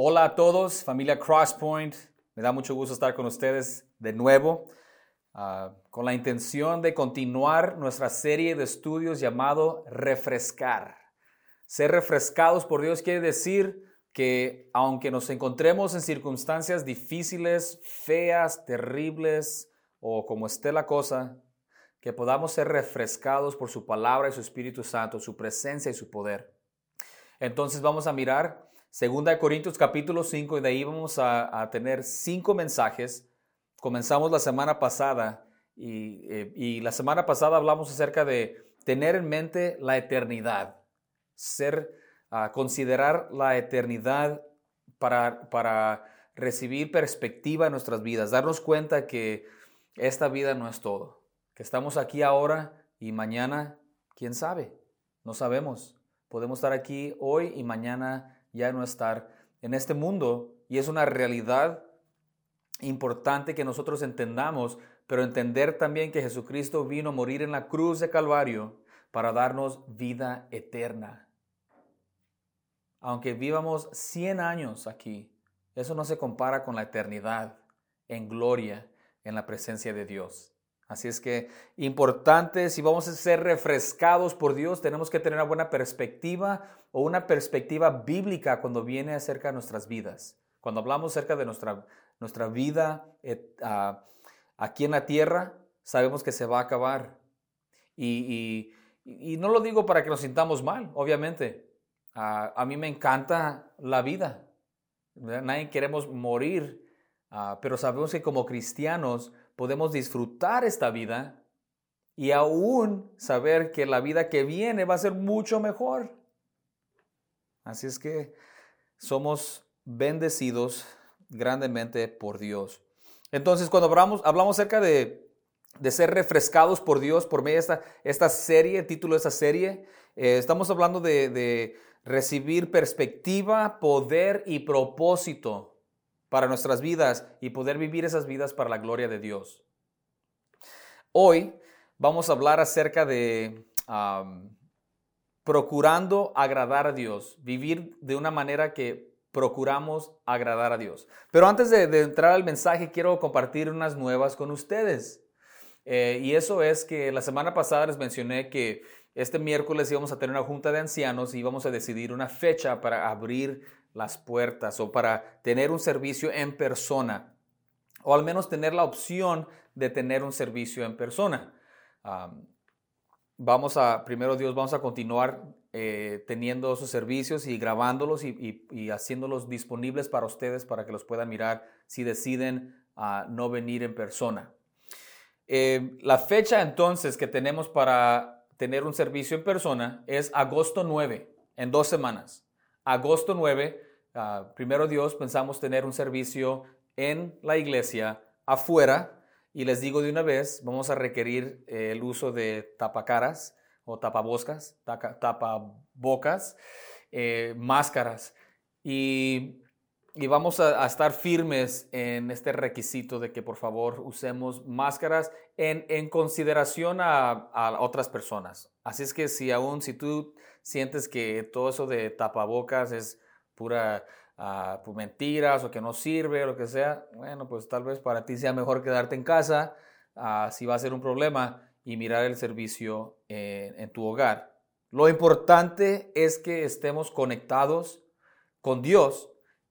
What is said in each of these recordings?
Hola a todos, familia Crosspoint. Me da mucho gusto estar con ustedes de nuevo ah, con la intención de continuar nuestra serie de estudios llamado Refrescar. Ser refrescados por Dios quiere decir que aunque nos encontremos en circunstancias difíciles, feas, terribles o como esté la cosa, que podamos ser refrescados por su palabra y su Espíritu Santo, su presencia y su poder. Entonces vamos a mirar 2 Corintios capítulo 5 y de ahí vamos a, tener cinco mensajes. Comenzamos la semana pasada eh, y, la semana pasada hablamos acerca de tener en mente la eternidad, ser, uh, considerar la eternidad para, para recibir perspectiva en nuestras vidas, darnos cuenta que esta vida no es todo, que estamos aquí ahora y mañana, quién sabe, no sabemos. Podemos estar aquí hoy y mañana ya no estar en este mundo y es una realidad importante que nosotros entendamos, pero entender también que Jesucristo vino a morir en la cruz de Calvario para darnos vida eterna. Aunque vivamos 100 años aquí, eso no se compara con la eternidad en gloria en la presencia de Dios. Así es que importante, si vamos a ser refrescados por Dios, tenemos que tener una buena perspectiva o una perspectiva bíblica cuando viene acerca de nuestras vidas. Cuando hablamos acerca de nuestra, nuestra vida eh, aquí en la tierra, sabemos que se va a acabar. Y, no lo digo para que nos sintamos mal, obviamente. a mí me encanta la vida. Nadie queremos morir, pero sabemos que como cristianos podemos disfrutar esta vida y aún saber que la vida que viene va a ser mucho mejor. Así es que somos bendecidos grandemente por Dios. Entonces, cuando hablamos, hablamos acerca de, ser refrescados por Dios por medio de esta, esta serie, el título de esta serie, eh, estamos hablando de, de recibir perspectiva, poder y propósito para nuestras vidas y poder vivir esas vidas para la gloria de Dios. Hoy vamos a hablar acerca de procurando agradar a Dios, vivir de una manera que procuramos agradar a Dios. Pero antes de, entrar al mensaje, quiero compartir unas nuevas con ustedes. Eh, y eso es que la semana pasada les mencioné que este miércoles íbamos a tener una junta de ancianos y íbamos a decidir una fecha para abrir las puertas o para tener un servicio en persona o al menos tener la opción de tener un servicio en persona. vamos a, primero Dios, vamos a continuar eh, teniendo esos servicios y grabándolos y, haciéndolos disponibles para ustedes para que los puedan mirar si deciden ah, no venir en persona. Eh, la fecha entonces que tenemos para tener un servicio en persona es agosto 9, en dos semanas. Agosto 9, ah, primero Dios, pensamos tener un servicio en la iglesia afuera y les digo de una vez, vamos a requerir eh, el uso de tapacaras o tapabocas, tapabocas, eh, máscaras y, vamos a, estar firmes en este requisito de que por favor usemos máscaras en, consideración a, otras personas. Así es que si aún, si tú sientes que todo eso de tapabocas es pura uh, mentiras o que no sirve o lo que sea, bueno, pues tal vez para ti sea mejor quedarte en casa uh, si va a ser un problema y mirar el servicio en, tu hogar. Lo importante es que estemos conectados con Dios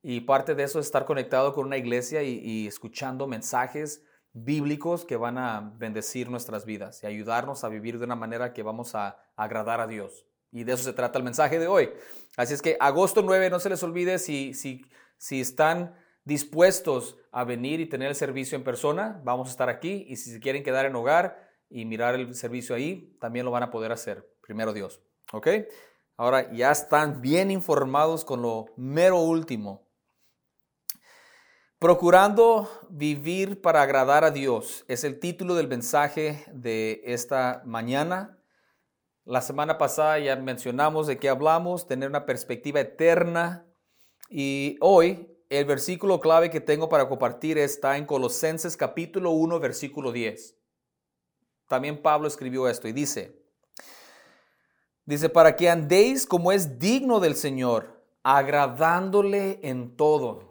y parte de eso es estar conectado con una iglesia y, escuchando mensajes bíblicos que van a bendecir nuestras vidas y ayudarnos a vivir de una manera que vamos a agradar a Dios. Y de eso se trata el mensaje de hoy. Así es que agosto 9, no se les olvide si, si, si están dispuestos a venir y tener el servicio en persona, vamos a estar aquí. Y si se quieren quedar en hogar y mirar el servicio ahí, también lo van a poder hacer. Primero Dios. ¿Ok? Ahora ya están bien informados con lo mero último. Procurando vivir para agradar a Dios es el título del mensaje de esta mañana. La semana pasada ya mencionamos de qué hablamos, tener una perspectiva eterna. Y hoy el versículo clave que tengo para compartir está en Colosenses capítulo 1, versículo 10. También Pablo escribió esto y dice, dice, para que andéis como es digno del Señor, agradándole en todo,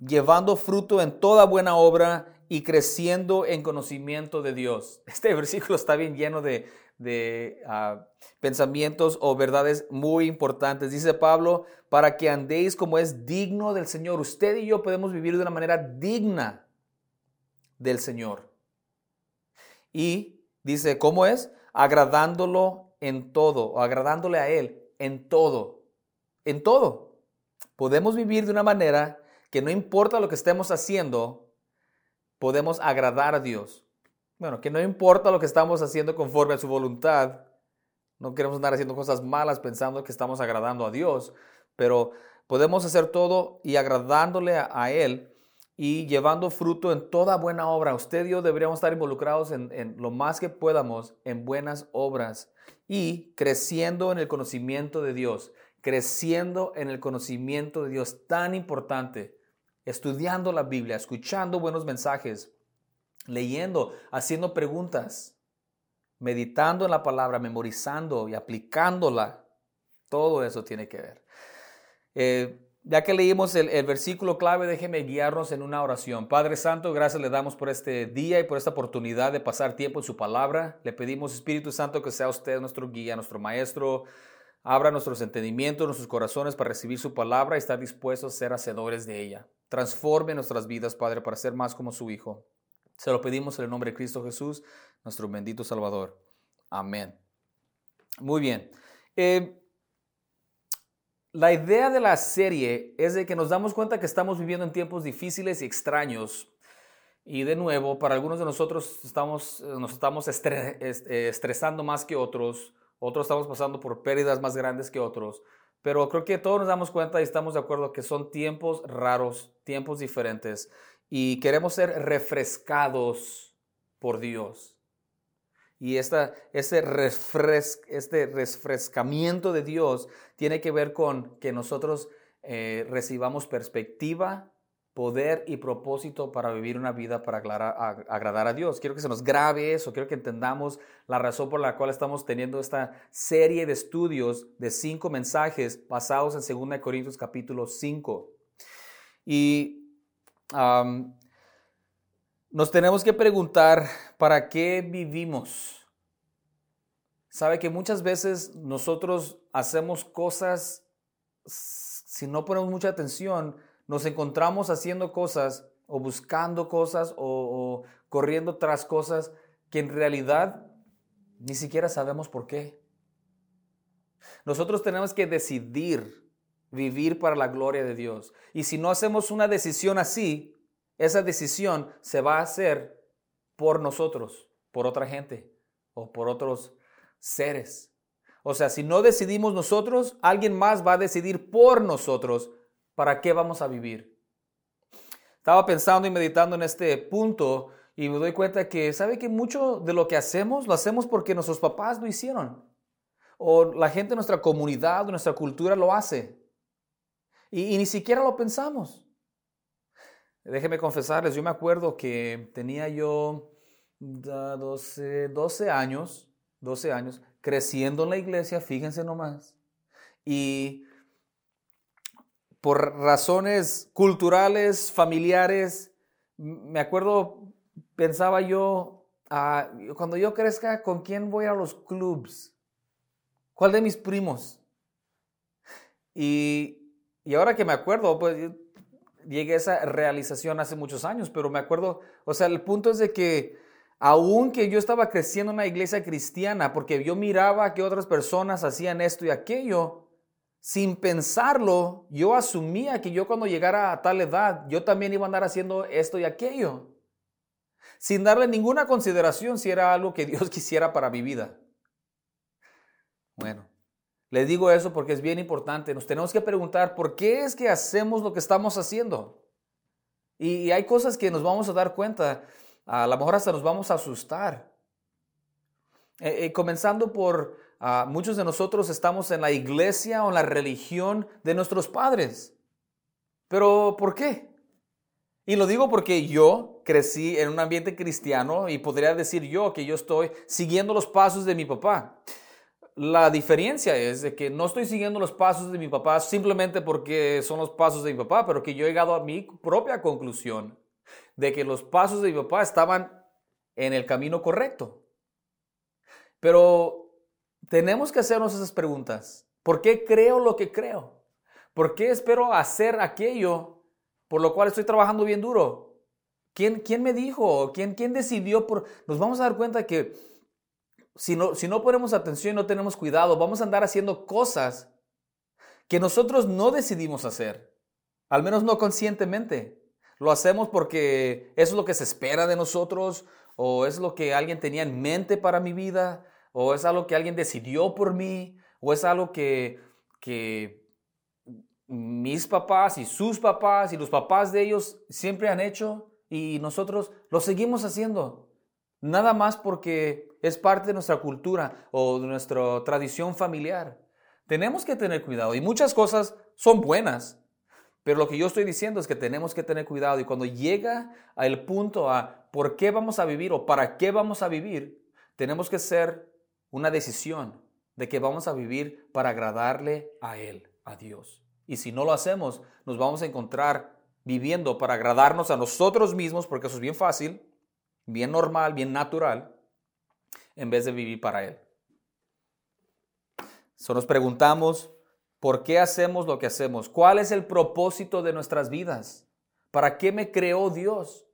llevando fruto en toda buena obra y creciendo en conocimiento de Dios. Este versículo está bien lleno de, ah, pensamientos o verdades muy importantes. Dice Pablo, para que andéis como es digno del Señor. Usted y yo podemos vivir de una manera digna del Señor. Y dice, ¿cómo es? Agradándolo en todo, o agradándole a Él en todo, en todo. Podemos vivir de una manera que no importa lo que estemos haciendo, podemos agradar a Dios. Bueno, que no importa lo que estamos haciendo conforme a su voluntad, no queremos andar haciendo cosas malas pensando que estamos agradando a Dios, pero podemos hacer todo y agradándole a, Él y llevando fruto en toda buena obra. Usted y yo deberíamos estar involucrados en, en lo más que podamos en buenas obras y creciendo en el conocimiento de Dios, creciendo en el conocimiento de Dios, tan importante, estudiando la Biblia, escuchando buenos mensajes, leyendo, haciendo preguntas, meditando en la palabra, memorizando y aplicándola. Todo eso tiene que ver. Eh, ya que leímos el, versículo clave, déjeme guiarnos en una oración. Padre Santo, gracias le damos por este día y por esta oportunidad de pasar tiempo en su palabra. Le pedimos, Espíritu Santo, que sea usted nuestro guía, nuestro maestro. Abra nuestros entendimientos, nuestros corazones para recibir su palabra y estar dispuestos a ser hacedores de ella. Transforme nuestras vidas, Padre, para ser más como su Hijo. Se lo pedimos en el nombre de Cristo Jesús, nuestro bendito Salvador. Amén. Muy bien. Eh, la idea de la serie es de que nos damos cuenta que estamos viviendo en tiempos difíciles y extraños. Y de nuevo, para algunos de nosotros estamos, eh, nos estamos eh, estresando más que otros, otros estamos pasando por pérdidas más grandes que otros. Pero creo que todos nos damos cuenta y estamos de acuerdo que son tiempos raros, tiempos diferentes. Y queremos ser refrescados por Dios. Y esta, este, este refrescamiento de Dios tiene que ver con que nosotros eh, recibamos perspectiva, poder y propósito para vivir una vida para agradar a Dios. Quiero que se nos grabe eso, quiero que entendamos la razón por la cual estamos teniendo esta serie de estudios de cinco mensajes basados en 2 Corintios capítulo 5. Y nos tenemos que preguntar, ¿para qué vivimos? Sabe que muchas veces nosotros hacemos cosas, si no ponemos mucha atención, nos encontramos haciendo cosas o buscando cosas o, corriendo tras cosas que en realidad ni siquiera sabemos por qué. Nosotros tenemos que decidir vivir para la gloria de Dios. Y si no hacemos una decisión así, esa decisión se va a hacer por nosotros, por otra gente o por otros seres. O sea, si no decidimos nosotros, alguien más va a decidir por nosotros para qué vamos a vivir. Estaba pensando y meditando en este punto y me doy cuenta que, ¿sabe que mucho de lo que hacemos lo hacemos porque nuestros papás lo hicieron? O la gente de nuestra comunidad, de nuestra cultura lo hace. Y, ni siquiera lo pensamos. Déjenme confesarles, yo me acuerdo que tenía yo 12, 12 años, 12 años, creciendo en la iglesia, fíjense nomás. Y por razones culturales, familiares, me acuerdo, pensaba yo, ah, cuando yo crezca, ¿con quién voy a los clubs? ¿Cuál de mis primos? Y, y ahora que me acuerdo, pues llegué a esa realización hace muchos años, pero me acuerdo, o sea, el punto es de que aunque yo estaba creciendo en una iglesia cristiana, porque yo miraba que otras personas hacían esto y aquello, sin pensarlo, yo asumía que yo cuando llegara a tal edad, yo también iba a andar haciendo esto y aquello, sin darle ninguna consideración si era algo que Dios quisiera para mi vida. Bueno, les digo eso porque es bien importante. Nos tenemos que preguntar por qué es que hacemos lo que estamos haciendo. Y, hay cosas que nos vamos a dar cuenta, a lo mejor hasta nos vamos a asustar. Eh, eh, comenzando por ah, muchos de nosotros estamos en la iglesia o en la religión de nuestros padres. Pero ¿por qué? Y lo digo porque yo crecí en un ambiente cristiano y podría decir yo que yo estoy siguiendo los pasos de mi papá la diferencia es de que no estoy siguiendo los pasos de mi papá simplemente porque son los pasos de mi papá, pero que yo he llegado a mi propia conclusión de que los pasos de mi papá estaban en el camino correcto. Pero tenemos que hacernos esas preguntas. ¿Por qué creo lo que creo? ¿Por qué espero hacer aquello por lo cual estoy trabajando bien duro? ¿Quién, quién me dijo? ¿Quién, ¿Quién decidió? Por... Nos vamos a dar cuenta que si no, si no ponemos atención y no tenemos cuidado, vamos a andar haciendo cosas que nosotros no decidimos hacer, al menos no conscientemente. Lo hacemos porque es lo que se espera de nosotros, o es lo que alguien tenía en mente para mi vida, o es algo que alguien decidió por mí, o es algo que, que mis papás y sus papás y los papás de ellos siempre han hecho y nosotros lo seguimos haciendo. Nada más porque es parte de nuestra cultura o de nuestra tradición familiar. Tenemos que tener cuidado y muchas cosas son buenas, pero lo que yo estoy diciendo es que tenemos que tener cuidado y cuando llega al punto a por qué vamos a vivir o para qué vamos a vivir, tenemos que ser una decisión de que vamos a vivir para agradarle a Él, a Dios. Y si no lo hacemos, nos vamos a encontrar viviendo para agradarnos a nosotros mismos, porque eso es bien fácil, bien normal, bien natural, en vez de vivir para Él. So nos preguntamos, ¿por qué hacemos lo que hacemos? ¿Cuál es el propósito de nuestras vidas? ¿Para qué me creó Dios?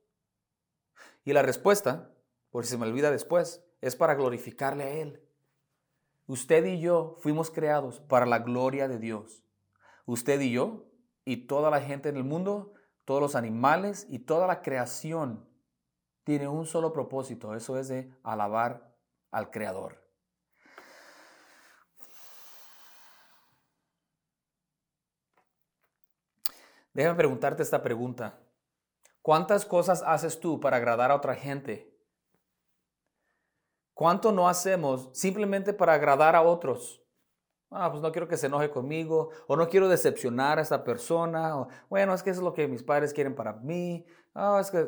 Y la respuesta, por si se me olvida después, es para glorificarle a Él. Usted y yo fuimos creados para la gloria de Dios. Usted y yo y toda la gente en el mundo, todos los animales y toda la creación tiene un solo propósito, eso es de alabar al Creador. Déjame preguntarte esta pregunta. ¿Cuántas cosas haces tú para agradar a otra gente? ¿Cuánto no hacemos simplemente para agradar a otros? Ah, pues no quiero que se enoje conmigo, o no quiero decepcionar a esa persona, o bueno, es que eso es lo que mis padres quieren para mí. Ah, es que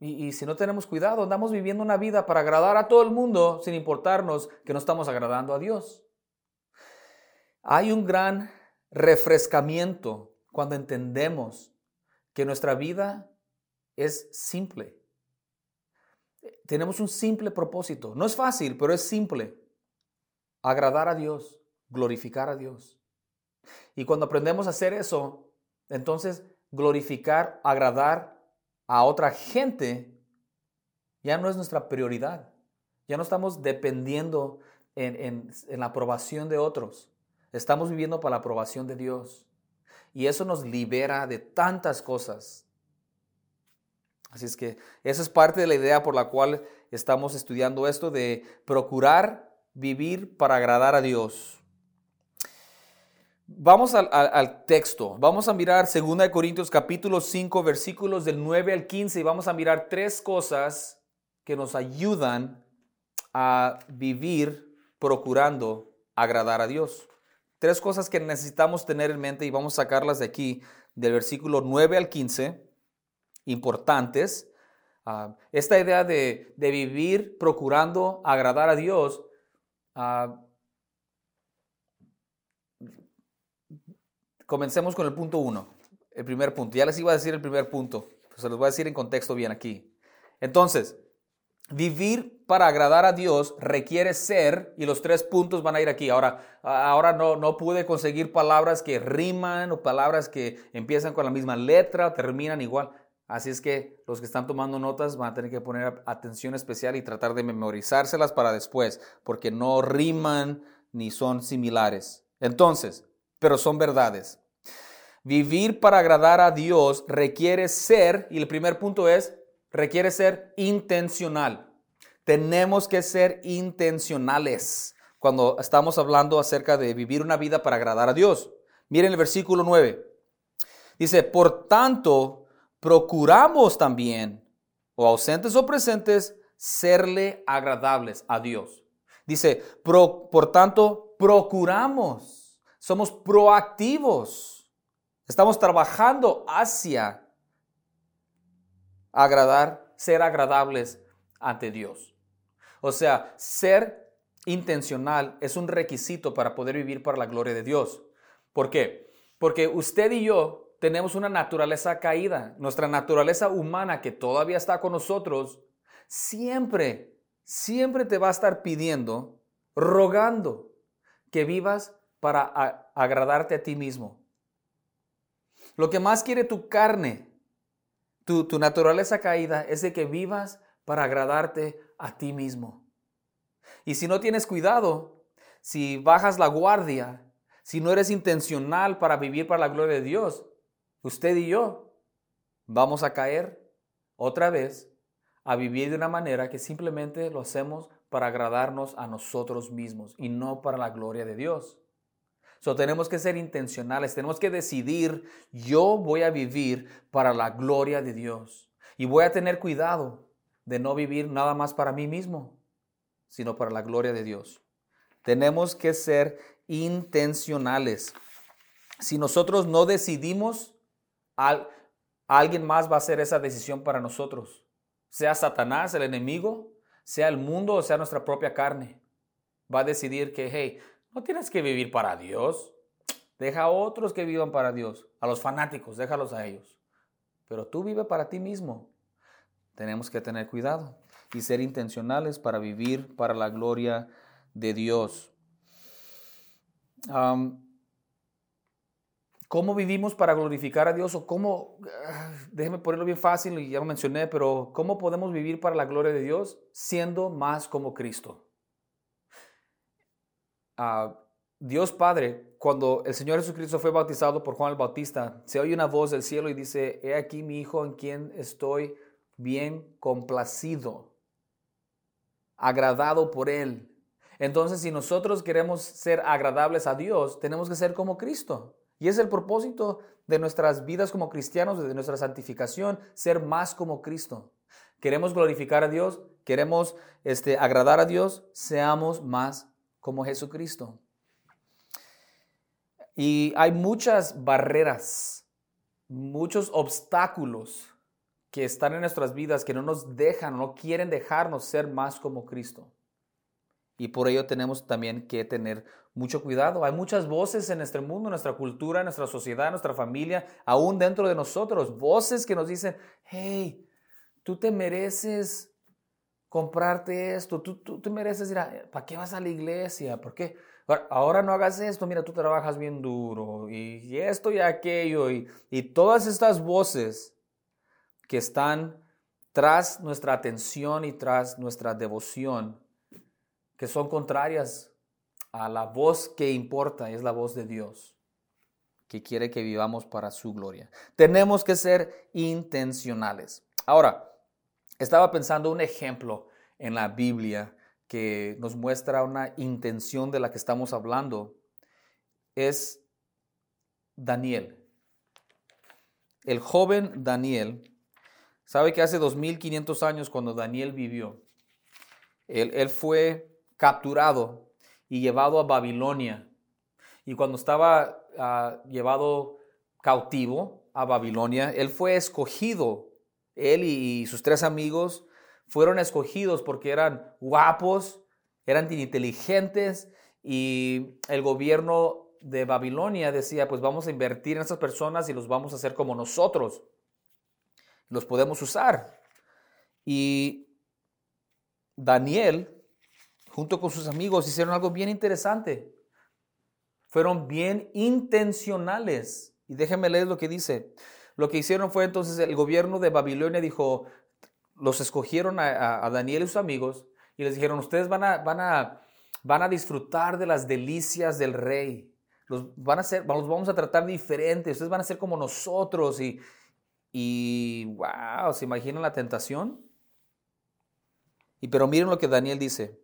y, si no tenemos cuidado, andamos viviendo una vida para agradar a todo el mundo sin importarnos que no estamos agradando a Dios. Hay un gran refrescamiento cuando entendemos que nuestra vida es simple. Tenemos un simple propósito. No es fácil, pero es simple. Agradar a Dios, glorificar a Dios. Y cuando aprendemos a hacer eso, entonces glorificar, agradar a otra gente ya no es nuestra prioridad. Ya no estamos dependiendo en, la aprobación de otros. Estamos viviendo para la aprobación de Dios. Y eso nos libera de tantas cosas. Así es que esa es parte de la idea por la cual estamos estudiando esto de procurar vivir para agradar a Dios. Vamos al, texto. Vamos a mirar 2 Corintios capítulo 5 versículos del 9 al 15 y vamos a mirar tres cosas que nos ayudan a vivir procurando agradar a Dios. Tres cosas que necesitamos tener en mente y vamos a sacarlas de aquí, del versículo 9 al 15, importantes. Ah, esta idea de, vivir procurando agradar a Dios uh, Comencemos con el punto uno, el primer punto. Ya les iba a decir el primer punto, se los voy a decir en contexto bien aquí. Entonces, vivir para agradar a Dios requiere ser, y los tres puntos van a ir aquí. Ahora, ahora no, no pude conseguir palabras que riman o palabras que empiezan con la misma letra terminan igual. Así es que los que están tomando notas van a tener que poner atención especial y tratar de memorizárselas para después, porque no riman ni son similares. Entonces, pero son verdades. Vivir para agradar a Dios requiere ser, y el primer punto es, requiere ser intencional. Tenemos que ser intencionales cuando estamos hablando acerca de vivir una vida para agradar a Dios. Miren el versículo 9. Dice, por tanto, procuramos también, o ausentes o presentes, serle agradables a Dios. Dice, por tanto, procuramos somos proactivos. Estamos trabajando hacia agradar, ser agradables ante Dios. O sea, ser intencional es un requisito para poder vivir para la gloria de Dios. ¿Por qué? Porque usted y yo tenemos una naturaleza caída. Nuestra naturaleza humana que todavía está con nosotros, siempre, siempre te va a estar pidiendo, rogando que vivas para agradarte a ti mismo. Lo que más quiere tu carne, tu, tu naturaleza caída, es de que vivas para agradarte a ti mismo. Y si no tienes cuidado, si bajas la guardia, si no eres intencional para vivir para la gloria de Dios, usted y yo vamos a caer otra vez a vivir de una manera que simplemente lo hacemos para agradarnos a nosotros mismos y no para la gloria de Dios. So, tenemos que ser intencionales, tenemos que decidir, yo voy a vivir para la gloria de Dios y voy a tener cuidado de no vivir nada más para mí mismo, sino para la gloria de Dios. Tenemos que ser intencionales. Si nosotros no decidimos, alguien más va a hacer esa decisión para nosotros. Sea Satanás, el enemigo, sea el mundo o sea nuestra propia carne. Va a decidir que, hey, no tienes que vivir para Dios. Deja a otros que vivan para Dios. A los fanáticos, déjalos a ellos. Pero tú vive para ti mismo. Tenemos que tener cuidado y ser intencionales para vivir para la gloria de Dios. ¿Cómo vivimos para glorificar a Dios? O cómo, ah, déjeme ponerlo bien fácil, y ya lo mencioné, pero ¿cómo podemos vivir para la gloria de Dios siendo más como Cristo? Dios Padre, cuando el Señor Jesucristo fue bautizado por Juan el Bautista, se oye una voz del cielo y dice, he aquí mi Hijo en quien estoy bien complacido, agradado por Él. Entonces, si nosotros queremos ser agradables a Dios, tenemos que ser como Cristo. Y es el propósito de nuestras vidas como cristianos, de nuestra santificación, ser más como Cristo. Queremos glorificar a Dios, queremos este, agradar a Dios, seamos más como Jesucristo. Y hay muchas barreras, muchos obstáculos que están en nuestras vidas que no nos dejan, no quieren dejarnos ser más como Cristo. Y por ello tenemos también que tener mucho cuidado. Hay muchas voces en nuestro mundo, nuestra cultura, nuestra sociedad, nuestra familia, aún dentro de nosotros. Voces que nos dicen, hey, tú te mereces comprarte esto, tú, tú, mereces ir a, ¿para qué vas a la iglesia? ¿Por qué? Ahora no hagas esto, mira, tú trabajas bien duro y, esto y aquello y, y todas estas voces que están tras nuestra atención y tras nuestra devoción, que son contrarias a la voz que importa, es la voz de Dios, que quiere que vivamos para su gloria. Tenemos que ser intencionales. Ahora, estaba pensando un ejemplo en la Biblia que nos muestra una intención de la que estamos hablando. Es Daniel. El joven Daniel, sabe que hace 2500 años cuando Daniel vivió, él, fue capturado y llevado a Babilonia. Y cuando estaba ah, llevado cautivo a Babilonia, él fue escogido él y sus tres amigos fueron escogidos porque eran guapos, eran inteligentes y el gobierno de Babilonia decía, pues vamos a invertir en esas personas y los vamos a hacer como nosotros. Los podemos usar. Y Daniel, junto con sus amigos, hicieron algo bien interesante. Fueron bien intencionales. Y déjenme leer lo que dice. Lo que hicieron fue entonces el gobierno de Babilonia dijo, los escogieron a, Daniel y sus amigos y les dijeron, ustedes van a, van a, van a disfrutar de las delicias del rey. Los, van a ser, los vamos a tratar diferente, ustedes van a ser como nosotros y, y wow, ¿se imaginan la tentación? Y pero miren lo que Daniel dice.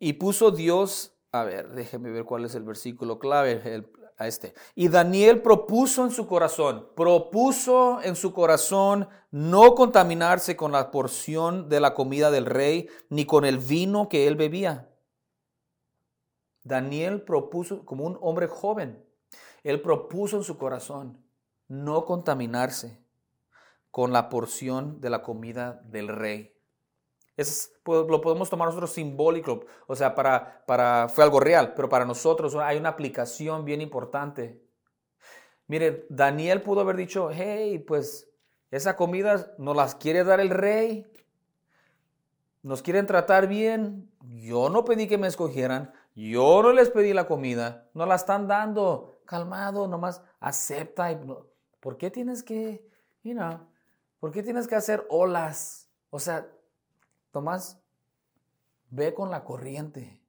Y puso Dios, a ver, déjenme ver cuál es el versículo clave, el, este. Y Daniel propuso en su corazón, propuso en su corazón no contaminarse con la porción de la comida del rey, ni con el vino que él bebía. Daniel propuso, como un hombre joven, él propuso en su corazón no contaminarse con la porción de la comida del rey. Es, lo podemos tomar nosotros simbólico, o sea, para, para, fue algo real, pero para nosotros hay una aplicación bien importante. Mire, Daniel pudo haber dicho, hey, pues esa comida nos las quiere dar el rey, nos quieren tratar bien, yo no pedí que me escogieran, yo no les pedí la comida, no la están dando, calmado, nomás acepta. ¿Por qué tienes que, you know, por qué tienes que hacer olas? O sea, Tomás, ve con la corriente.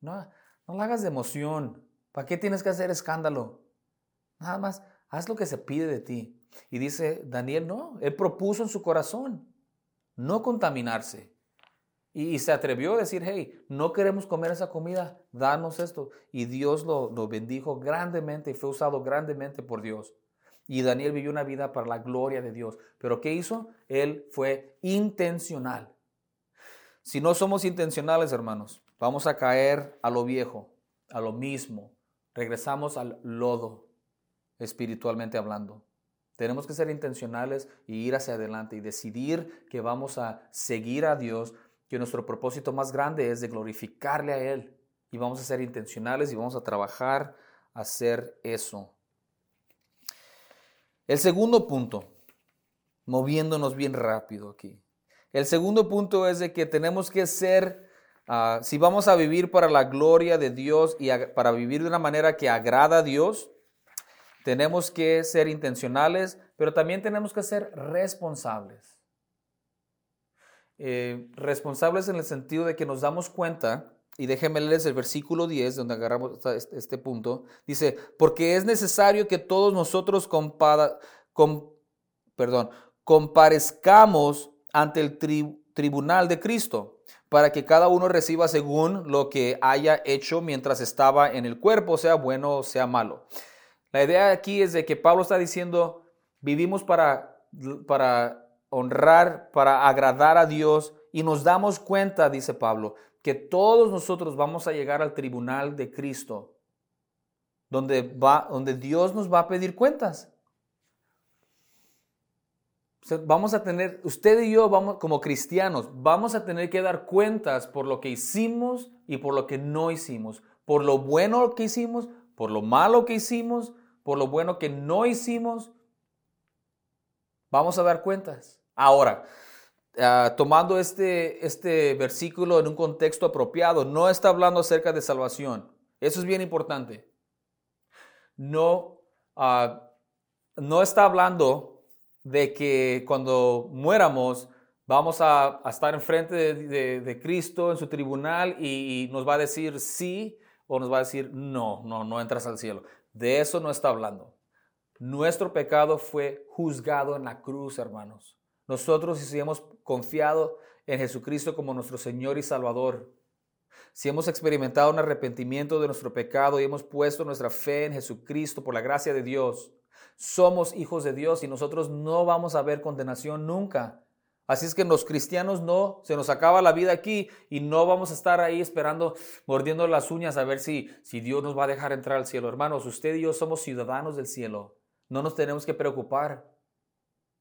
No, no la hagas de emoción. ¿Para qué tienes que hacer escándalo? Nada más, haz lo que se pide de ti. Y dice Daniel, no, él propuso en su corazón no contaminarse. Y, se atrevió a decir, hey, no queremos comer esa comida, danos esto. Y Dios lo, lo bendijo grandemente y fue usado grandemente por Dios. Y Daniel vivió una vida para la gloria de Dios. Pero ¿qué hizo? Él fue intencional. Si no somos intencionales, hermanos, vamos a caer a lo viejo, a lo mismo. Regresamos al lodo, espiritualmente hablando. Tenemos que ser intencionales y ir hacia adelante y decidir que vamos a seguir a Dios, que nuestro propósito más grande es de glorificarle a Él. Y vamos a ser intencionales y vamos a trabajar a hacer eso. El segundo punto, moviéndonos bien rápido aquí. El segundo punto es de que tenemos que ser, ah, si vamos a vivir para la gloria de Dios y para vivir de una manera que agrada a Dios, tenemos que ser intencionales, pero también tenemos que ser responsables. Eh, responsables en el sentido de que nos damos cuenta, y déjenme leerles el versículo 10, donde agarramos este, este, punto, dice, porque es necesario que todos nosotros perdón, comparezcamos ante el tribunal de Cristo, para que cada uno reciba según lo que haya hecho mientras estaba en el cuerpo, sea bueno o sea malo. La idea aquí es de que Pablo está diciendo, vivimos para, para honrar, para agradar a Dios y nos damos cuenta, dice Pablo, que todos nosotros vamos a llegar al tribunal de Cristo, donde, va, donde Dios nos va a pedir cuentas vamos a tener, usted y yo vamos como cristianos, vamos a tener que dar cuentas por lo que hicimos y por lo que no hicimos, por lo bueno que hicimos, por lo malo que hicimos, por lo bueno que no hicimos. Vamos a dar cuentas. Ahora, ah, tomando este, este versículo en un contexto apropiado, no está hablando acerca de salvación. Eso es bien importante. No, ah, no está hablando de que cuando muéramos vamos a, estar enfrente de, Cristo en su tribunal y, nos va a decir sí o nos va a decir no, no, no entras al cielo. De eso no está hablando. Nuestro pecado fue juzgado en la cruz, hermanos. Nosotros si hemos confiado en Jesucristo como nuestro Señor y Salvador, si hemos experimentado un arrepentimiento de nuestro pecado y hemos puesto nuestra fe en Jesucristo por la gracia de Dios, somos hijos de Dios y nosotros no vamos a ver condenación nunca. Así es que los cristianos no, se nos acaba la vida aquí y no vamos a estar ahí esperando, mordiendo las uñas a ver si, si Dios nos va a dejar entrar al cielo. Hermanos, usted y yo somos ciudadanos del cielo. No nos tenemos que preocupar.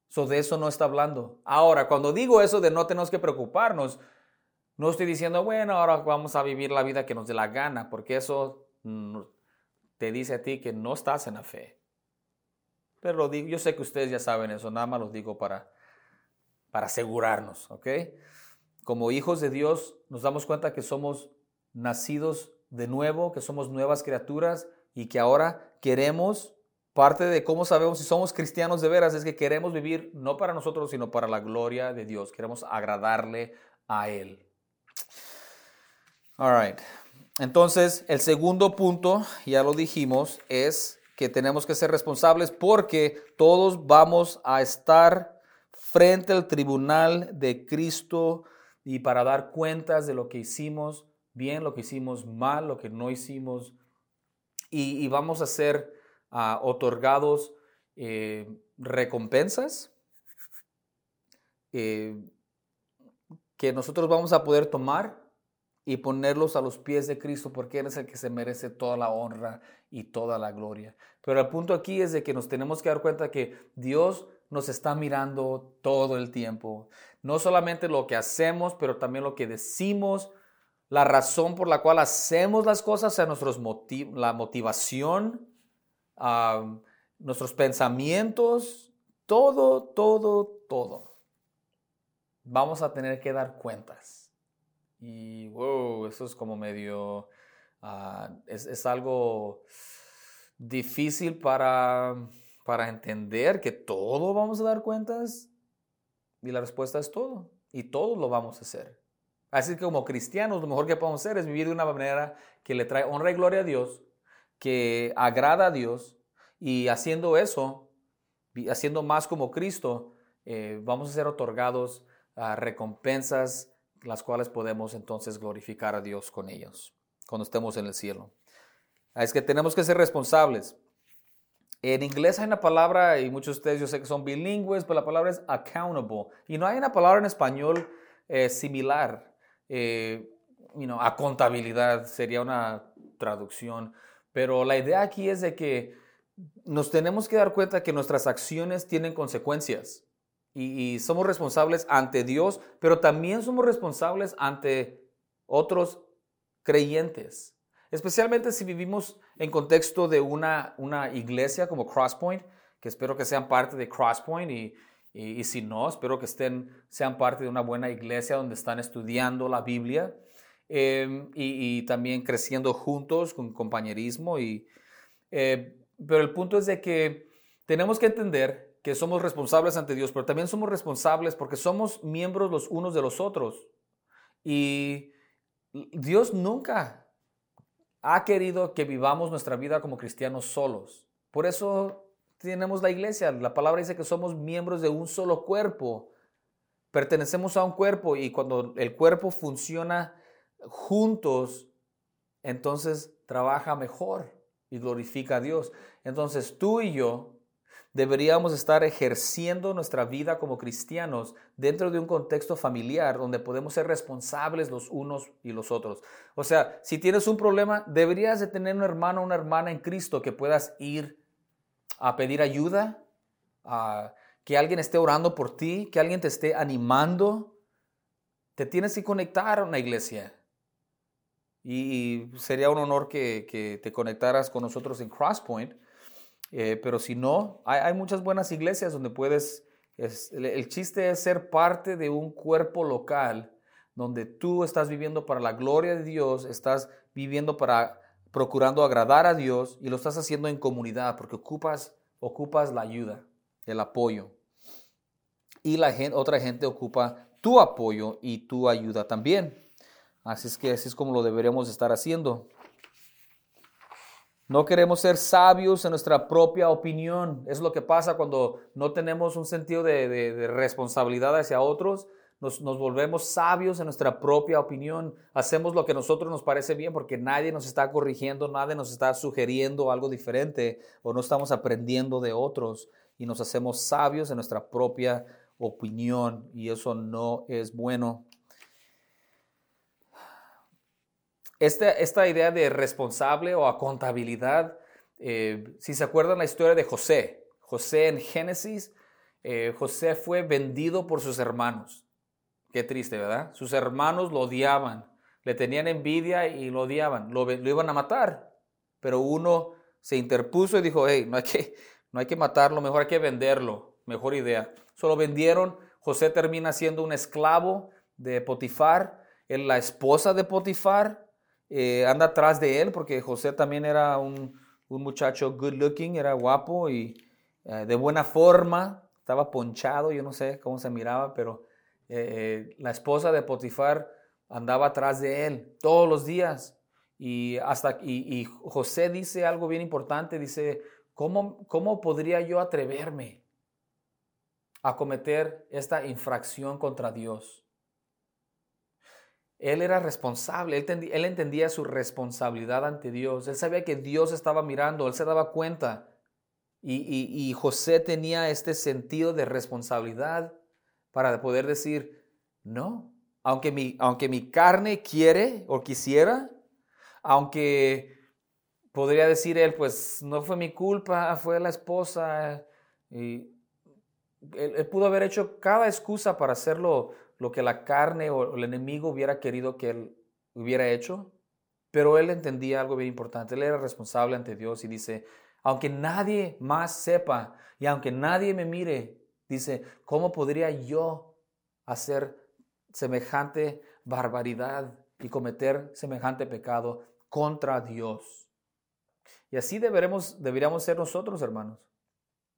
So, de eso no está hablando. Ahora, cuando digo eso de no tenemos que preocuparnos, no estoy diciendo, bueno, ahora vamos a vivir la vida que nos dé la gana, porque eso mm, te dice a ti que no estás en la fe. Pero lo digo, yo sé que ustedes ya saben eso, nada más lo digo para, para asegurarnos, ¿ok? Como hijos de Dios nos damos cuenta que somos nacidos de nuevo, que somos nuevas criaturas y que ahora queremos, parte de cómo sabemos si somos cristianos de veras, es que queremos vivir no para nosotros, sino para la gloria de Dios. Queremos agradarle a Él. All right. Entonces, el segundo punto, ya lo dijimos, es que tenemos que ser responsables porque todos vamos a estar frente al tribunal de Cristo y para dar cuentas de lo que hicimos bien, lo que hicimos mal, lo que no hicimos. Y, vamos a ser ah, otorgados eh, recompensas eh, que nosotros vamos a poder tomar y ponerlos a los pies de Cristo porque Él es el que se merece toda la honra y toda la gloria. Pero el punto aquí es de que nos tenemos que dar cuenta que Dios nos está mirando todo el tiempo. No solamente lo que hacemos, pero también lo que decimos, la razón por la cual hacemos las cosas, sea nuestros la motivación, nuestros pensamientos, todo, todo, todo. Vamos a tener que dar cuentas. Y wow, eso es como medio, ah, es, es, algo difícil para, para entender que todo vamos a dar cuentas. Y la respuesta es todo. Y todo lo vamos a hacer. Así que como cristianos, lo mejor que podemos hacer es vivir de una manera que le trae honra y gloria a Dios, que agrada a Dios, y haciendo eso, haciendo más como Cristo, eh, vamos a ser otorgados a recompensas, las cuales podemos entonces glorificar a Dios con ellos, cuando estemos en el cielo. Es que tenemos que ser responsables. En inglés hay una palabra, y muchos de ustedes yo sé que son bilingües, pero la palabra es accountable. Y no hay una palabra en español eh, similar eh, a contabilidad, sería una traducción. Pero la idea aquí es de que nos tenemos que dar cuenta que nuestras acciones tienen consecuencias y, somos responsables ante Dios, pero también somos responsables ante otros creyentes. Especialmente si vivimos en contexto de una, una iglesia como Crosspoint, que espero que sean parte de Crosspoint y, y, si no, espero que estén, sean parte de una buena iglesia donde están estudiando la Biblia em, y, también creciendo juntos con compañerismo. Y, eh, pero el punto es de que tenemos que entender que somos responsables ante Dios, pero también somos responsables porque somos miembros los unos de los otros. Y Dios nunca ha querido que vivamos nuestra vida como cristianos solos. Por eso tenemos la iglesia. La palabra dice que somos miembros de un solo cuerpo. Pertenecemos a un cuerpo y cuando el cuerpo funciona juntos, entonces trabaja mejor y glorifica a Dios. Entonces tú y yo deberíamos estar ejerciendo nuestra vida como cristianos dentro de un contexto familiar donde podemos ser responsables los unos y los otros. O sea, si tienes un problema, deberías de tener un hermano o una hermana en Cristo que puedas ir a pedir ayuda, a que alguien esté orando por ti, que alguien te esté animando. Te tienes que conectar a una iglesia. Y, sería un honor que, te conectaras con nosotros en Crosspoint. Eh, pero si no, hay, muchas buenas iglesias donde puedes... el, chiste es ser parte de un cuerpo local donde tú estás viviendo para la gloria de Dios, estás viviendo para procurando agradar a Dios y lo estás haciendo en comunidad porque ocupas, ocupas la ayuda, el apoyo. Y la otra gente ocupa tu apoyo y tu ayuda también. Así es que así es como lo deberemos estar haciendo. No queremos ser sabios en nuestra propia opinión. Es lo que pasa cuando no tenemos un sentido de, responsabilidad hacia otros nos, volvemos sabios en nuestra propia opinión, hacemos lo que a nosotros nos parece bien porque nadie nos está corrigiendo, nadie nos está sugiriendo algo diferente o no estamos aprendiendo de otros y nos hacemos sabios en nuestra propia opinión y eso no es bueno. Esta, esta idea de responsable o a contabilidad, eh, si se acuerdan la historia de José, José en Génesis, eh, José fue vendido por sus hermanos. Qué triste, ¿verdad? Sus hermanos lo odiaban, le tenían envidia y lo odiaban, lo, iban a matar. Pero uno se interpuso y dijo, hey, no hay, que, no hay que matarlo, mejor hay que venderlo, mejor idea. Solo vendieron, José termina siendo un esclavo de Potifar, la esposa de Potifar eh, anda atrás de él porque José también era un, muchacho good looking, era guapo y eh, de buena forma, estaba ponchado, yo no sé cómo se miraba, pero eh, la esposa de Potifar andaba atrás de él todos los días. Y, hasta, y, José dice algo bien importante, dice, ¿cómo, ¿cómo podría yo atreverme a cometer esta infracción contra Dios? Él era responsable, él, entendía su responsabilidad ante Dios, él sabía que Dios estaba mirando, él se daba cuenta. y, José tenía este sentido de responsabilidad para poder decir, no, aunque mi, aunque mi carne quiere o quisiera, aunque podría decir él, pues no fue mi culpa, fue la esposa. Y él, pudo haber hecho cada excusa para hacerlo lo que la carne o el enemigo hubiera querido que él hubiera hecho, pero él entendía algo bien importante. Él era responsable ante Dios y dice, aunque nadie más sepa y aunque nadie me mire, dice, ¿cómo podría yo hacer semejante barbaridad y cometer semejante pecado contra Dios? Y así deberemos, deberíamos ser nosotros, hermanos.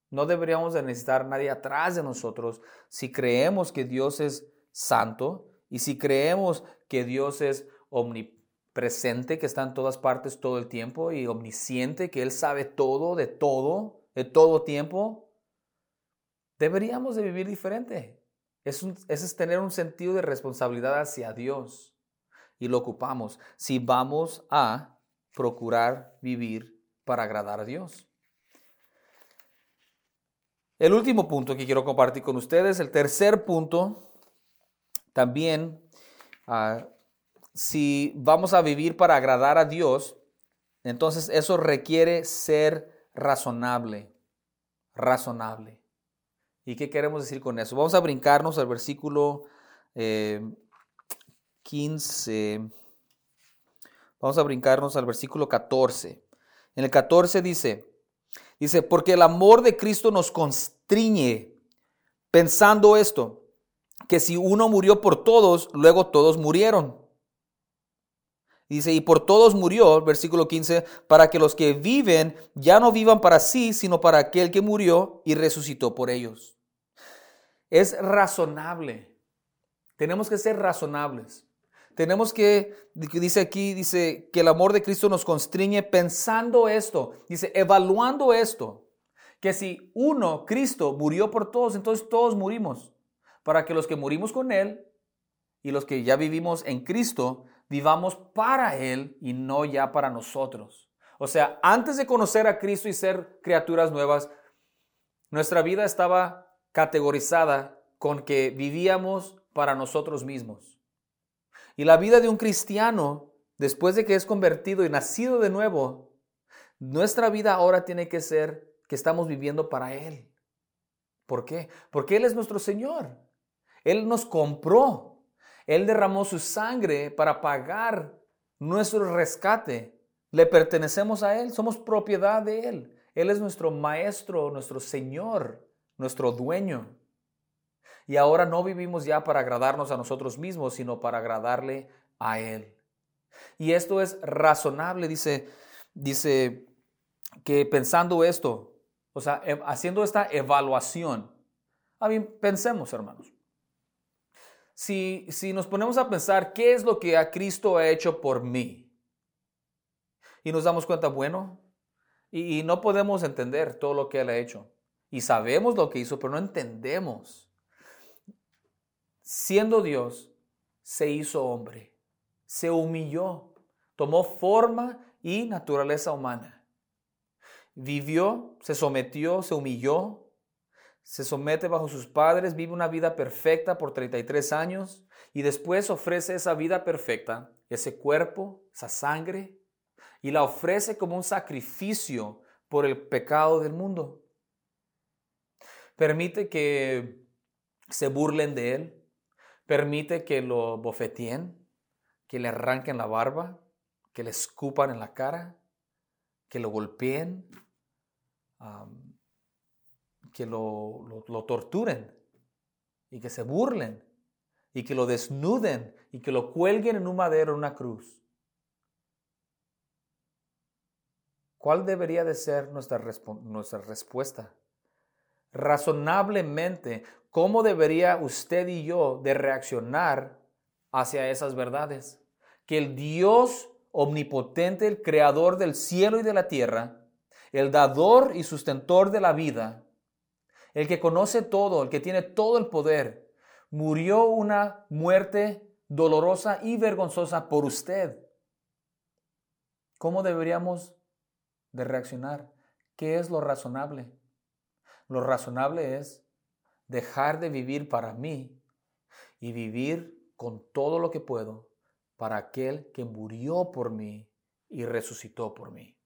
No deberíamos de necesitar nadie atrás de nosotros si creemos que Dios es santo y si creemos que Dios es omnipresente, que está en todas partes todo el tiempo y omnisciente, que Él sabe todo, de todo, de todo tiempo, deberíamos de vivir diferente. Es, es tener un sentido de responsabilidad hacia Dios y lo ocupamos si vamos a procurar vivir para agradar a Dios. El último punto que quiero compartir con ustedes, el tercer punto, también, ah, si vamos a vivir para agradar a Dios, entonces eso requiere ser razonable, razonable. ¿Y qué queremos decir con eso? Vamos a brincarnos al versículo 15. Eh, vamos a brincarnos al versículo 14. En el 14 dice, Dice, porque el amor de Cristo nos constriñe pensando esto, que si uno murió por todos, luego todos murieron. Dice, y por todos murió, versículo 15, para que los que viven ya no vivan para sí, sino para aquel que murió y resucitó por ellos. Es razonable. Tenemos que ser razonables. Tenemos que, dice aquí, dice que el amor de Cristo nos constriñe pensando esto, dice, evaluando esto, que si uno, Cristo, murió por todos, entonces todos murimos, para que los que murimos con Él y los que ya vivimos en Cristo, vivamos para Él y no ya para nosotros. O sea, antes de conocer a Cristo y ser criaturas nuevas, nuestra vida estaba categorizada con que vivíamos para nosotros mismos. Y la vida de un cristiano, después de que es convertido y nacido de nuevo, nuestra vida ahora tiene que ser que estamos viviendo para Él. ¿Por qué? Porque Él es nuestro Señor. Él nos compró. Él derramó su sangre para pagar nuestro rescate. Le pertenecemos a Él, somos propiedad de Él. Él es nuestro maestro, nuestro Señor, nuestro dueño. Y ahora no vivimos ya para agradarnos a nosotros mismos, sino para agradarle a Él. Y esto es razonable, dice, dice que pensando esto, o sea, e, haciendo esta evaluación, a mí pensemos, hermanos. Si, si nos ponemos a pensar qué es lo que a Cristo ha hecho por mí, y nos damos cuenta, bueno, y, y no podemos entender todo lo que Él ha hecho. Y sabemos lo que hizo, pero no entendemos siendo Dios, se hizo hombre, se humilló, tomó forma y naturaleza humana. Vivió, se sometió, se humilló, se somete bajo sus padres, vive una vida perfecta por 33 años y después ofrece esa vida perfecta, ese cuerpo, esa sangre, y la ofrece como un sacrificio por el pecado del mundo. Permite que se burlen de él, Permite que lo bofeteen, que le arranquen la barba, que le escupan en la cara, que lo golpeen, que lo, lo torturen y que se burlen y que lo desnuden y que lo cuelguen en un madero, en una cruz. ¿Cuál debería de ser nuestra, nuestra respuesta? Razonablemente, ¿Cómo debería usted y yo de reaccionar hacia esas verdades? Que el Dios omnipotente, el creador del cielo y de la tierra, el dador y sustentor de la vida, el que conoce todo, el que tiene todo el poder, murió una muerte dolorosa y vergonzosa por usted. ¿Cómo deberíamos de reaccionar? ¿Qué es lo razonable? Lo razonable es dejar de vivir para mí y vivir con todo lo que puedo para aquel que murió por mí y resucitó por mí.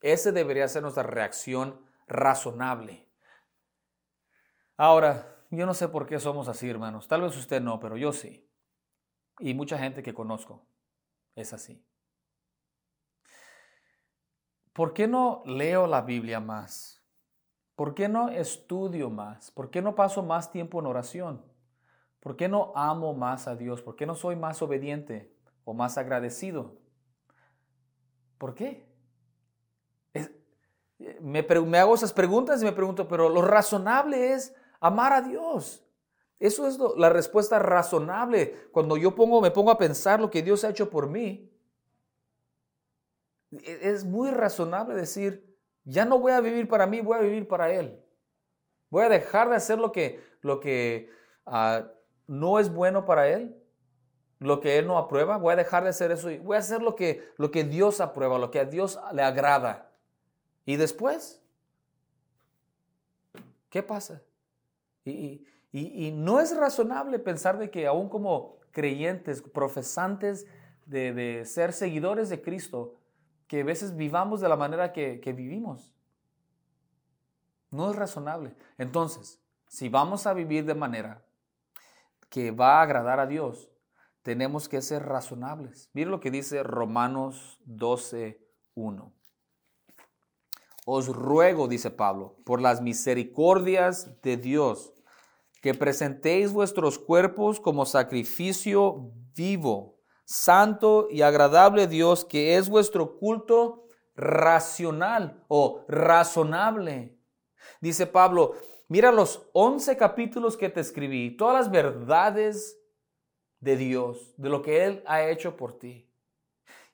Ese debería ser nuestra reacción razonable. Ahora, yo no sé por qué somos así, hermanos. Tal vez usted no, pero yo sí. Y mucha gente que conozco es así. ¿Por qué no leo la Biblia más? ¿Por qué no estudio más? ¿Por qué no paso más tiempo en oración? ¿Por qué no amo más a Dios? ¿Por qué no soy más obediente o más agradecido? ¿Por qué? me, me, hago esas preguntas y me pregunto, pero lo razonable es amar a Dios. Eso es la respuesta razonable. Cuando yo pongo, me pongo a pensar lo que Dios ha hecho por mí, e, es muy razonable decir, ya no voy a vivir para mí, voy a vivir para Él. Voy a dejar de hacer lo que, lo que ah, no es bueno para Él, lo que Él no aprueba. Voy a dejar de hacer eso y voy a hacer lo que, lo que Dios aprueba, lo que a Dios le agrada. Y después, ¿qué pasa? Y, no es razonable pensar de que aún como creyentes, profesantes de, ser seguidores de Cristo, que a veces vivamos de la manera que, vivimos. No es razonable. Entonces, si vamos a vivir de manera que va a agradar a Dios, tenemos que ser razonables. Mire lo que dice Romanos 12, 1. Os ruego, dice Pablo, por las misericordias de Dios, que presentéis vuestros cuerpos como sacrificio vivo santo y agradable Dios, que es vuestro culto racional o razonable. Dice Pablo, mira los 11 capítulos que te escribí, todas las verdades de Dios, de lo que Él ha hecho por ti.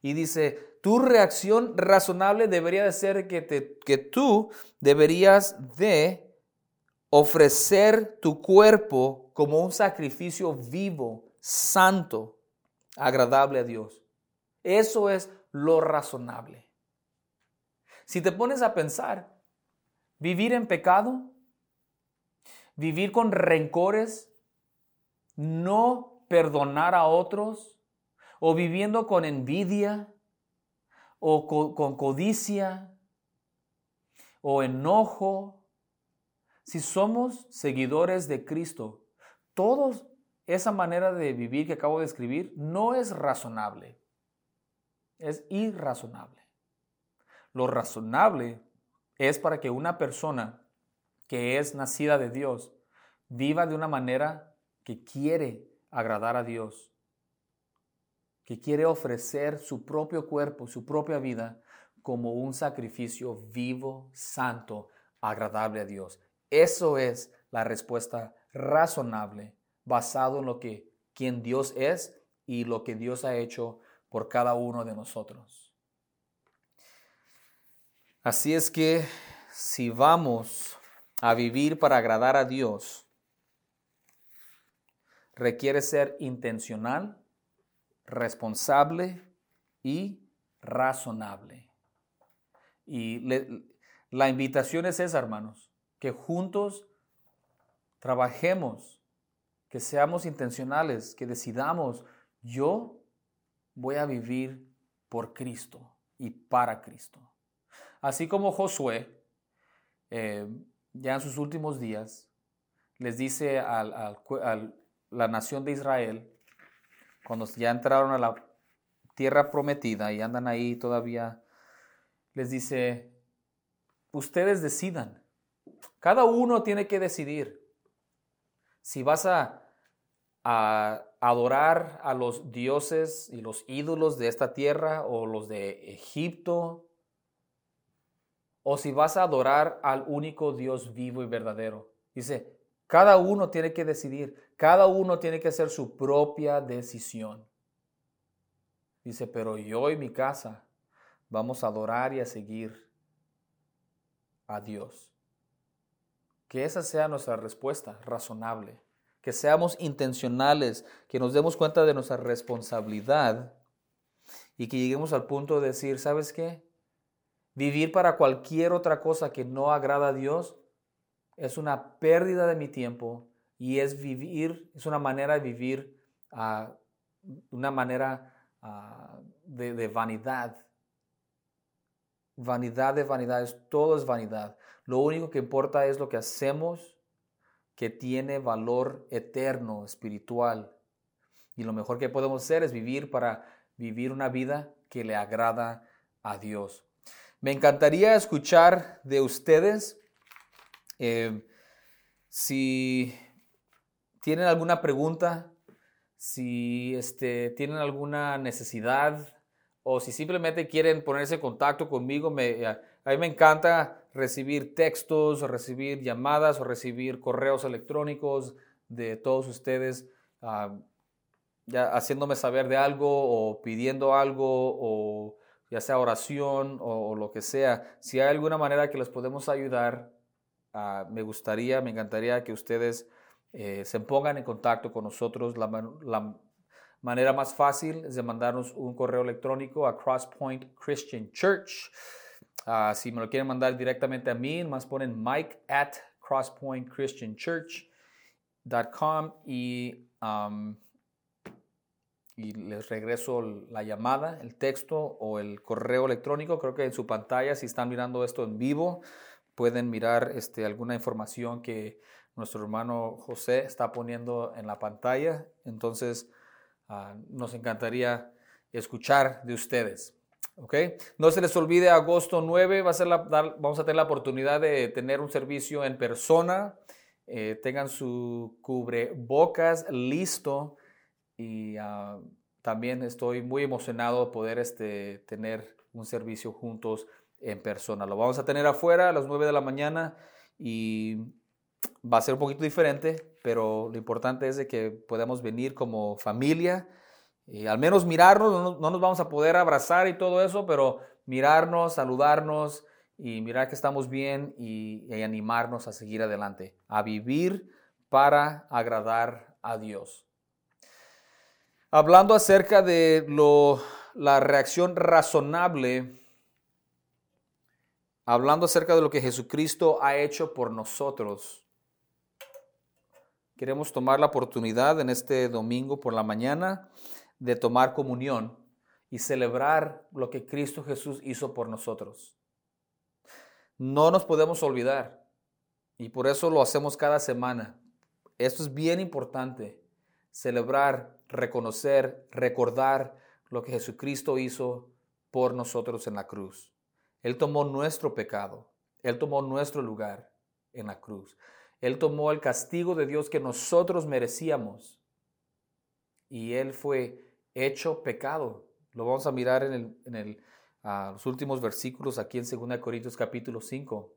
Y dice, tu reacción razonable debería de ser que, te, que tú deberías de ofrecer tu cuerpo como un sacrificio vivo, santo, agradable a Dios. Eso es lo razonable. Si te pones a pensar, vivir en pecado, vivir con rencores, no perdonar a otros, o viviendo con envidia, o con, codicia, o enojo, si somos seguidores de Cristo, todos esa manera de vivir que acabo de escribir no es razonable, es irrazonable. Lo razonable es para que una persona que es nacida de Dios viva de una manera que quiere agradar a Dios, que quiere ofrecer su propio cuerpo, su propia vida como un sacrificio vivo, santo, agradable a Dios. Eso es la respuesta razonable basado en lo que quien Dios es y lo que Dios ha hecho por cada uno de nosotros. Así es que si vamos a vivir para agradar a Dios, requiere ser intencional, responsable y razonable. Y la invitación es esa, hermanos, que juntos trabajemos que seamos intencionales, que decidamos, yo voy a vivir por Cristo y para Cristo. Así como Josué, eh, ya en sus últimos días, les dice a la nación de Israel, cuando ya entraron a la tierra prometida y andan ahí todavía, les dice, ustedes decidan. Cada uno tiene que decidir si vas a, adorar a los dioses y los ídolos de esta tierra o los de Egipto, o si vas a adorar al único Dios vivo y verdadero. Dice, cada uno tiene que decidir, cada uno tiene que hacer su propia decisión. Dice, pero yo y mi casa vamos a adorar y a seguir a Dios. Que esa sea nuestra respuesta razonable, que seamos intencionales, que nos demos cuenta de nuestra responsabilidad y que lleguemos al punto de decir, ¿sabes qué? Vivir para cualquier otra cosa que no agrada a Dios es una pérdida de mi tiempo y es vivir, es una manera de vivir, uh, una manera ah, de, de vanidad. vanidad de vanidades, todo es vanidad. Lo único que importa es lo que hacemos que tiene valor eterno, espiritual. Y lo mejor que podemos hacer es vivir para vivir una vida que le agrada a Dios. Me encantaría escuchar de ustedes eh, si tienen alguna pregunta, si este, tienen alguna necesidad o si simplemente quieren ponerse en contacto conmigo. Me, a mí me encanta recibir textos, recibir llamadas o recibir correos electrónicos de todos ustedes. Ah, ya haciéndome saber de algo o pidiendo algo o ya sea oración o, lo que sea. Si hay alguna manera que les podemos ayudar, ah, me gustaría, me encantaría que ustedes eh, se pongan en contacto con nosotros. La, manera más fácil es mandarnos un correo electrónico a Crosspoint Ah, si me lo quieren mandar directamente a mí, más ponen mike at crosspointchristianchurch.com y um, y les regreso la llamada, el texto o el correo electrónico. Creo que en su pantalla, si están mirando esto en vivo, pueden mirar este, alguna información que nuestro hermano José está poniendo en la pantalla. Entonces, ah, nos encantaría escuchar de ustedes. ¿Okay? No se les olvide, agosto 9 va a ser vamos a tener la oportunidad de tener un servicio en persona. Eh, tengan su cubrebocas listo y ah, también estoy muy emocionado de poder este, tener un servicio juntos en persona. Lo vamos a tener afuera a las 9 de la mañana y va a ser un poquito diferente, pero lo importante es de que podamos venir como familia y al menos mirarnos, no, nos vamos a poder abrazar y todo eso, pero mirarnos, saludarnos y mirar que estamos bien y, y animarnos a seguir adelante, a vivir para agradar a Dios. Hablando acerca de lo, la reacción razonable, hablando acerca de lo que Jesucristo ha hecho por nosotros, queremos tomar la oportunidad en este domingo por la mañana de tomar comunión y celebrar lo que Cristo Jesús hizo por nosotros. No nos podemos olvidar y por eso lo hacemos cada semana. Esto es bien importante, celebrar reconocer, recordar lo que Jesucristo hizo por nosotros en la cruz. Él tomó nuestro pecado, Él tomó nuestro lugar en la cruz. Él tomó el castigo de Dios que nosotros merecíamos y Él fue hecho pecado. Lo vamos a mirar en, el, ah, los últimos versículos aquí en 2 Corintios capítulo 5,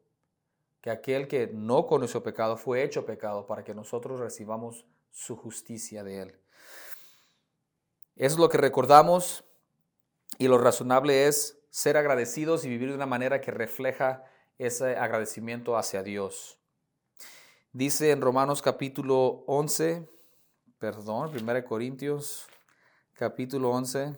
que aquel que no conoció pecado fue hecho pecado para que nosotros recibamos su justicia de Él. Es lo que recordamos y lo razonable es ser agradecidos y vivir de una manera que refleja ese agradecimiento hacia Dios. Dice en Romanos capítulo 11, perdón, 1 Corintios capítulo 11,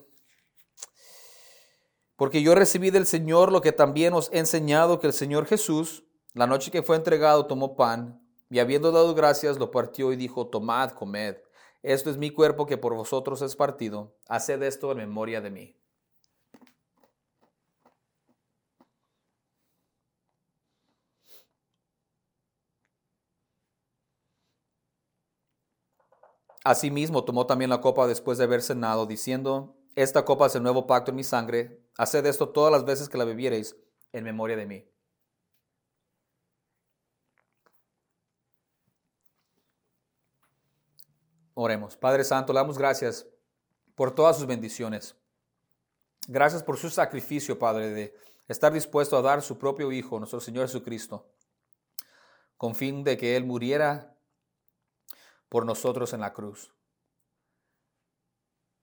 porque yo recibí del Señor lo que también os he enseñado, que el Señor Jesús, la noche que fue entregado, tomó pan y habiendo dado gracias, lo partió y dijo, tomad, comed. Esto es mi cuerpo que por vosotros es partido. Haced esto en memoria de mí. Asimismo tomó también la copa después de haber cenado, diciendo, Esta copa es el nuevo pacto en mi sangre. Haced esto todas las veces que la bebiereis en memoria de mí. Oremos. Padre Santo, le damos gracias por todas sus bendiciones. Gracias por su sacrificio, Padre, de estar dispuesto a dar su propio Hijo, nuestro Señor Jesucristo, con fin de que Él muriera por nosotros en la cruz,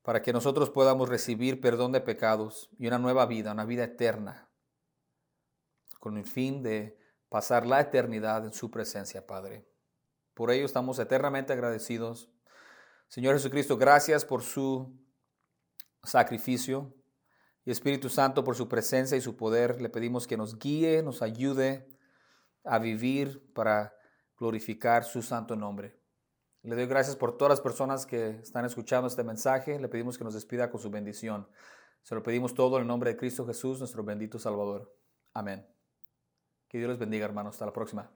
para que nosotros podamos recibir perdón de pecados y una nueva vida, una vida eterna, con el fin de pasar la eternidad en su presencia, Padre. Por ello estamos eternamente agradecidos Señor Jesucristo, gracias por su sacrificio y Espíritu Santo por su presencia y su poder. Le pedimos que nos guíe, nos ayude a vivir para glorificar su santo nombre. Le doy gracias por todas las personas que están escuchando este mensaje. Le pedimos que nos despida con su bendición. Se lo pedimos todo en el nombre de Cristo Jesús, nuestro bendito Salvador. Amén. Que Dios les bendiga, hermanos. Hasta la próxima.